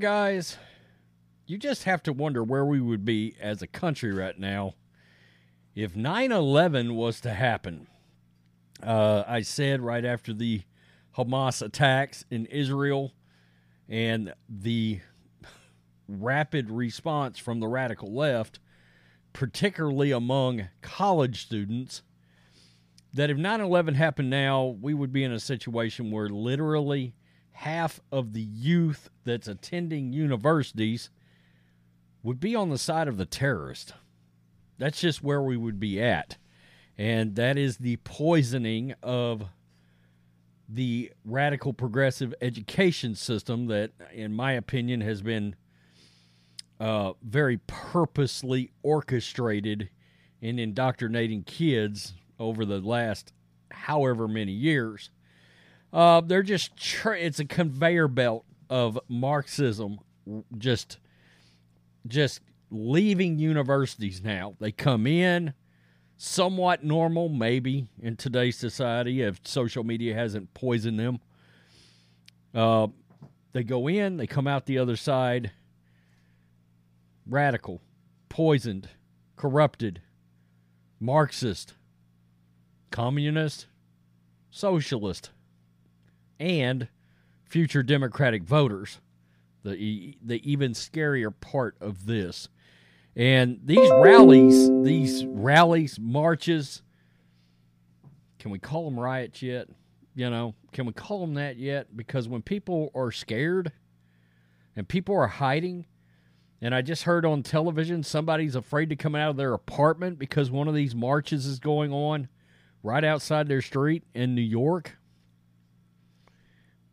guys, you just have to wonder where we would be as a country right now if 9 11 was to happen. Uh, I said right after the Hamas attacks in Israel and the rapid response from the radical left, particularly among college students, that if 9 11 happened now, we would be in a situation where literally half of the youth that's attending universities would be on the side of the terrorist. That's just where we would be at. And that is the poisoning of the radical progressive education system that, in my opinion, has been uh, very purposely orchestrated in indoctrinating kids over the last however many years. Uh, they're just, tr- it's a conveyor belt of Marxism just, just leaving universities now. They come in somewhat normal, maybe in today's society if social media hasn't poisoned them. Uh, they go in, they come out the other side radical, poisoned, corrupted, Marxist, communist, socialist, and future Democratic voters. The, the even scarier part of this. And these rallies, these rallies, marches, can we call them riots yet? You know, can we call them that yet? Because when people are scared and people are hiding, and I just heard on television somebody's afraid to come out of their apartment because one of these marches is going on right outside their street in New York.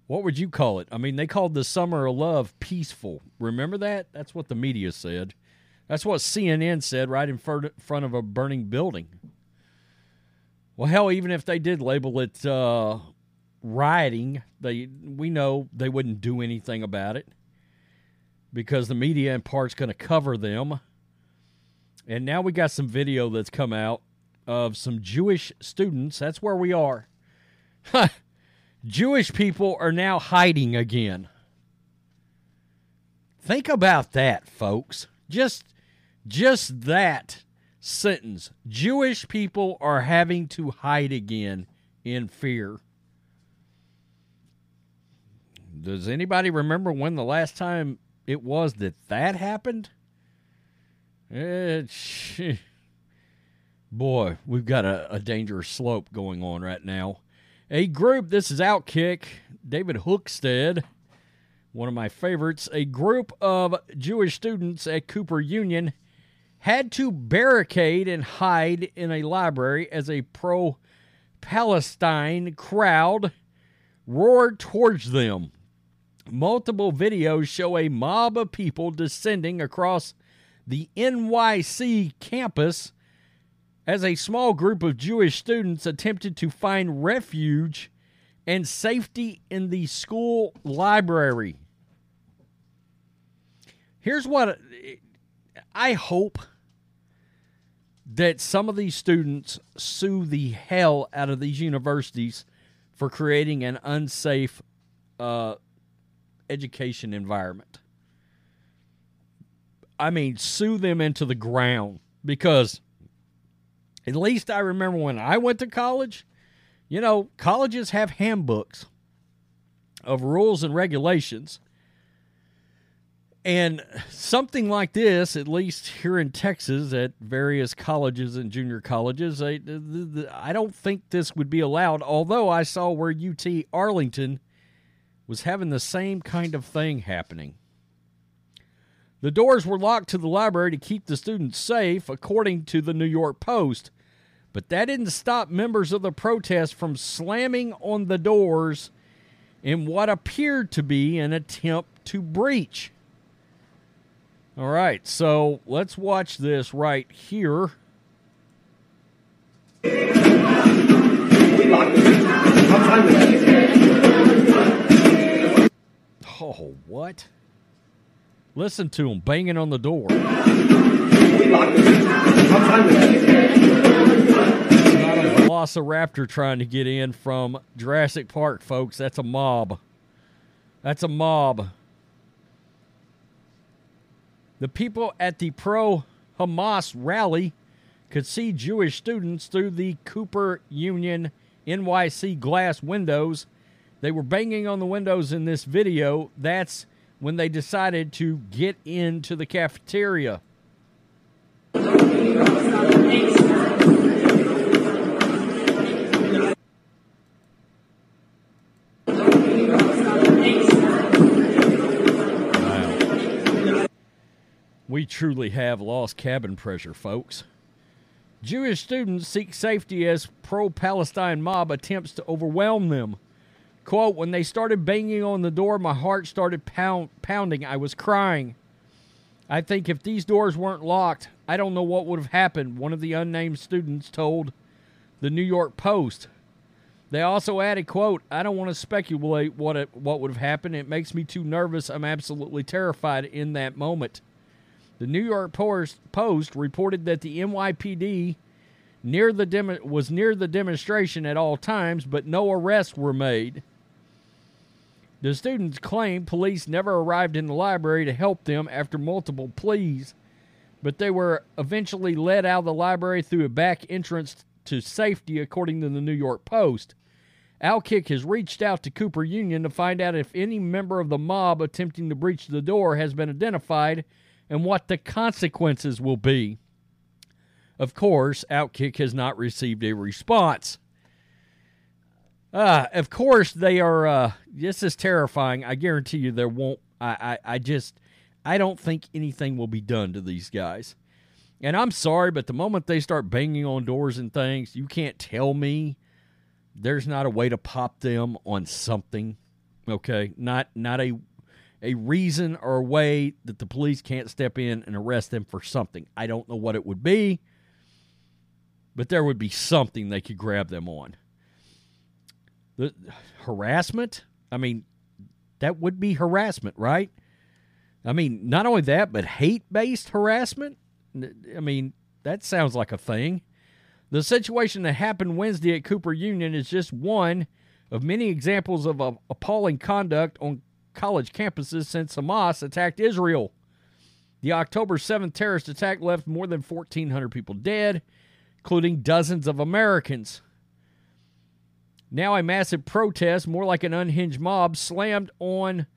What would you call it? I mean, they called the Summer of Love peaceful. Remember that? That's what the media said. That's what CNN said right in front of a burning building. Well, hell, even if they did label it uh, rioting, they we know they wouldn't do anything about it because the media in part's going to cover them. And now we got some video that's come out of some Jewish students. That's where we are. Jewish people are now hiding again. Think about that, folks. Just just that sentence. Jewish people are having to hide again in fear. Does anybody remember when the last time it was that that happened? It's, boy, we've got a, a dangerous slope going on right now. A group, this is Outkick, David Hookstead, one of my favorites. A group of Jewish students at Cooper Union had to barricade and hide in a library as a pro Palestine crowd roared towards them. Multiple videos show a mob of people descending across the NYC campus as a small group of Jewish students attempted to find refuge and safety in the school library. Here's what I hope that some of these students sue the hell out of these universities for creating an unsafe uh, education environment. I mean, sue them into the ground because at least I remember when I went to college, you know, colleges have handbooks of rules and regulations. And something like this, at least here in Texas at various colleges and junior colleges, I, I don't think this would be allowed. Although I saw where UT Arlington was having the same kind of thing happening. The doors were locked to the library to keep the students safe, according to the New York Post. But that didn't stop members of the protest from slamming on the doors in what appeared to be an attempt to breach. All right, so let's watch this right here. Oh, what? Listen to him banging on the door. A velociraptor trying to get in from Jurassic Park, folks. That's a mob. That's a mob. The people at the pro Hamas rally could see Jewish students through the Cooper Union NYC glass windows. They were banging on the windows in this video. That's when they decided to get into the cafeteria. We truly have lost cabin pressure, folks. Jewish students seek safety as pro Palestine mob attempts to overwhelm them. Quote, when they started banging on the door, my heart started pound, pounding. I was crying. I think if these doors weren't locked, I don't know what would have happened, one of the unnamed students told the New York Post. They also added, quote, I don't want to speculate what it, what would have happened. It makes me too nervous. I'm absolutely terrified in that moment. The New York Post reported that the NYPD near the demo- was near the demonstration at all times, but no arrests were made. The students claim police never arrived in the library to help them after multiple pleas, but they were eventually led out of the library through a back entrance to safety, according to the New York Post. Outkick has reached out to Cooper Union to find out if any member of the mob attempting to breach the door has been identified and what the consequences will be. Of course, Outkick has not received a response. Uh, of course, they are. Uh, this is terrifying. I guarantee you, there won't. I, I, I just, I don't think anything will be done to these guys. And I'm sorry, but the moment they start banging on doors and things, you can't tell me there's not a way to pop them on something. Okay, not not a a reason or a way that the police can't step in and arrest them for something. I don't know what it would be, but there would be something they could grab them on. The harassment, I mean, that would be harassment, right? I mean, not only that, but hate based harassment. I mean, that sounds like a thing. The situation that happened Wednesday at Cooper Union is just one of many examples of appalling conduct on college campuses since Hamas attacked Israel. The October 7th terrorist attack left more than 1,400 people dead, including dozens of Americans. Now, a massive protest, more like an unhinged mob, slammed on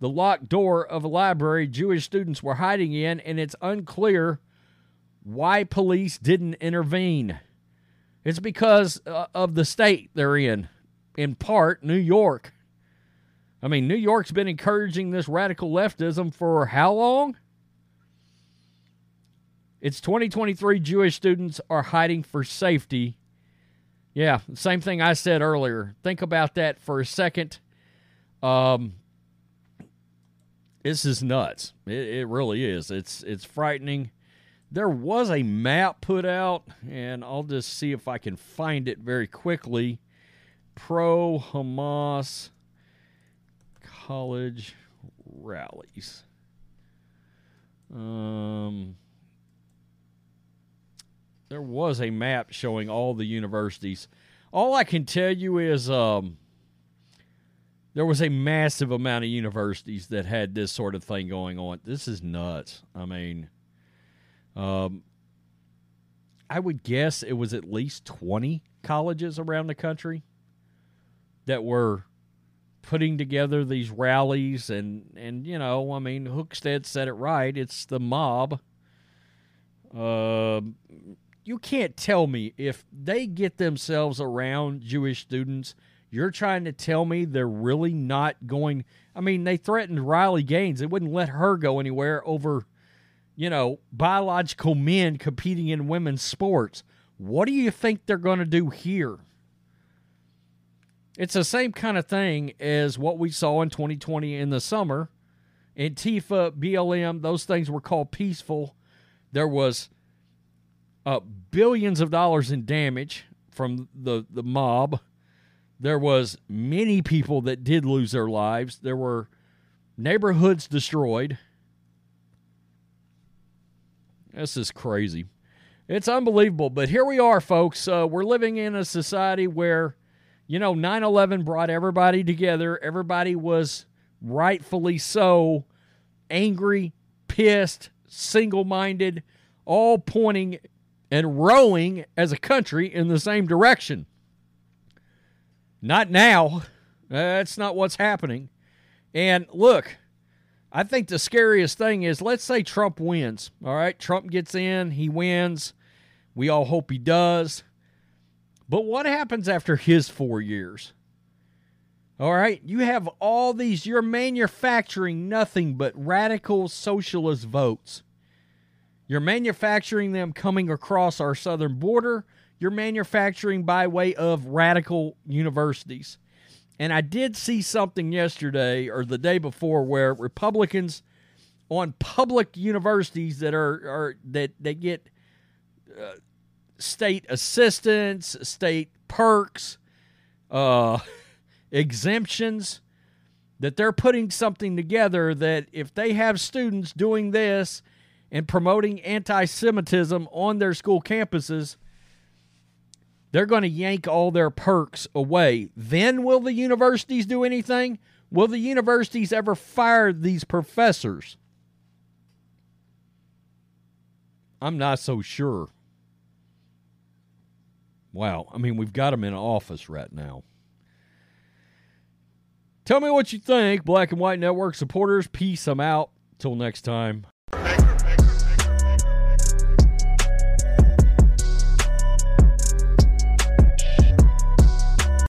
the locked door of a library Jewish students were hiding in, and it's unclear why police didn't intervene. It's because uh, of the state they're in, in part, New York. I mean, New York's been encouraging this radical leftism for how long? It's 2023. Jewish students are hiding for safety. Yeah, same thing I said earlier. Think about that for a second. Um, this is nuts. It, it really is. It's it's frightening. There was a map put out, and I'll just see if I can find it very quickly. Pro Hamas college rallies. Um, there was a map showing all the universities. All I can tell you is um, there was a massive amount of universities that had this sort of thing going on. This is nuts. I mean, um, I would guess it was at least 20 colleges around the country that were putting together these rallies and and you know, I mean, Hookstead said it right. It's the mob. Uh, you can't tell me if they get themselves around Jewish students. You're trying to tell me they're really not going. I mean, they threatened Riley Gaines. They wouldn't let her go anywhere over, you know, biological men competing in women's sports. What do you think they're going to do here? It's the same kind of thing as what we saw in 2020 in the summer. Antifa, BLM, those things were called peaceful. There was uh, billions of dollars in damage from the, the mob. There was many people that did lose their lives. There were neighborhoods destroyed. This is crazy. It's unbelievable. But here we are, folks. Uh, we're living in a society where you know, 9 11 brought everybody together. Everybody was rightfully so angry, pissed, single minded, all pointing and rowing as a country in the same direction. Not now. That's not what's happening. And look, I think the scariest thing is let's say Trump wins. All right, Trump gets in, he wins. We all hope he does. But what happens after his four years? All right, you have all these, you're manufacturing nothing but radical socialist votes. You're manufacturing them coming across our southern border. You're manufacturing by way of radical universities. And I did see something yesterday or the day before where Republicans on public universities that are, are that they get uh, state assistance, state perks, uh, exemptions, that they're putting something together that if they have students doing this and promoting anti Semitism on their school campuses, they're going to yank all their perks away. Then will the universities do anything? Will the universities ever fire these professors? I'm not so sure. Wow. I mean, we've got them in office right now. Tell me what you think, Black and White Network supporters. Peace. I'm out. Till next time.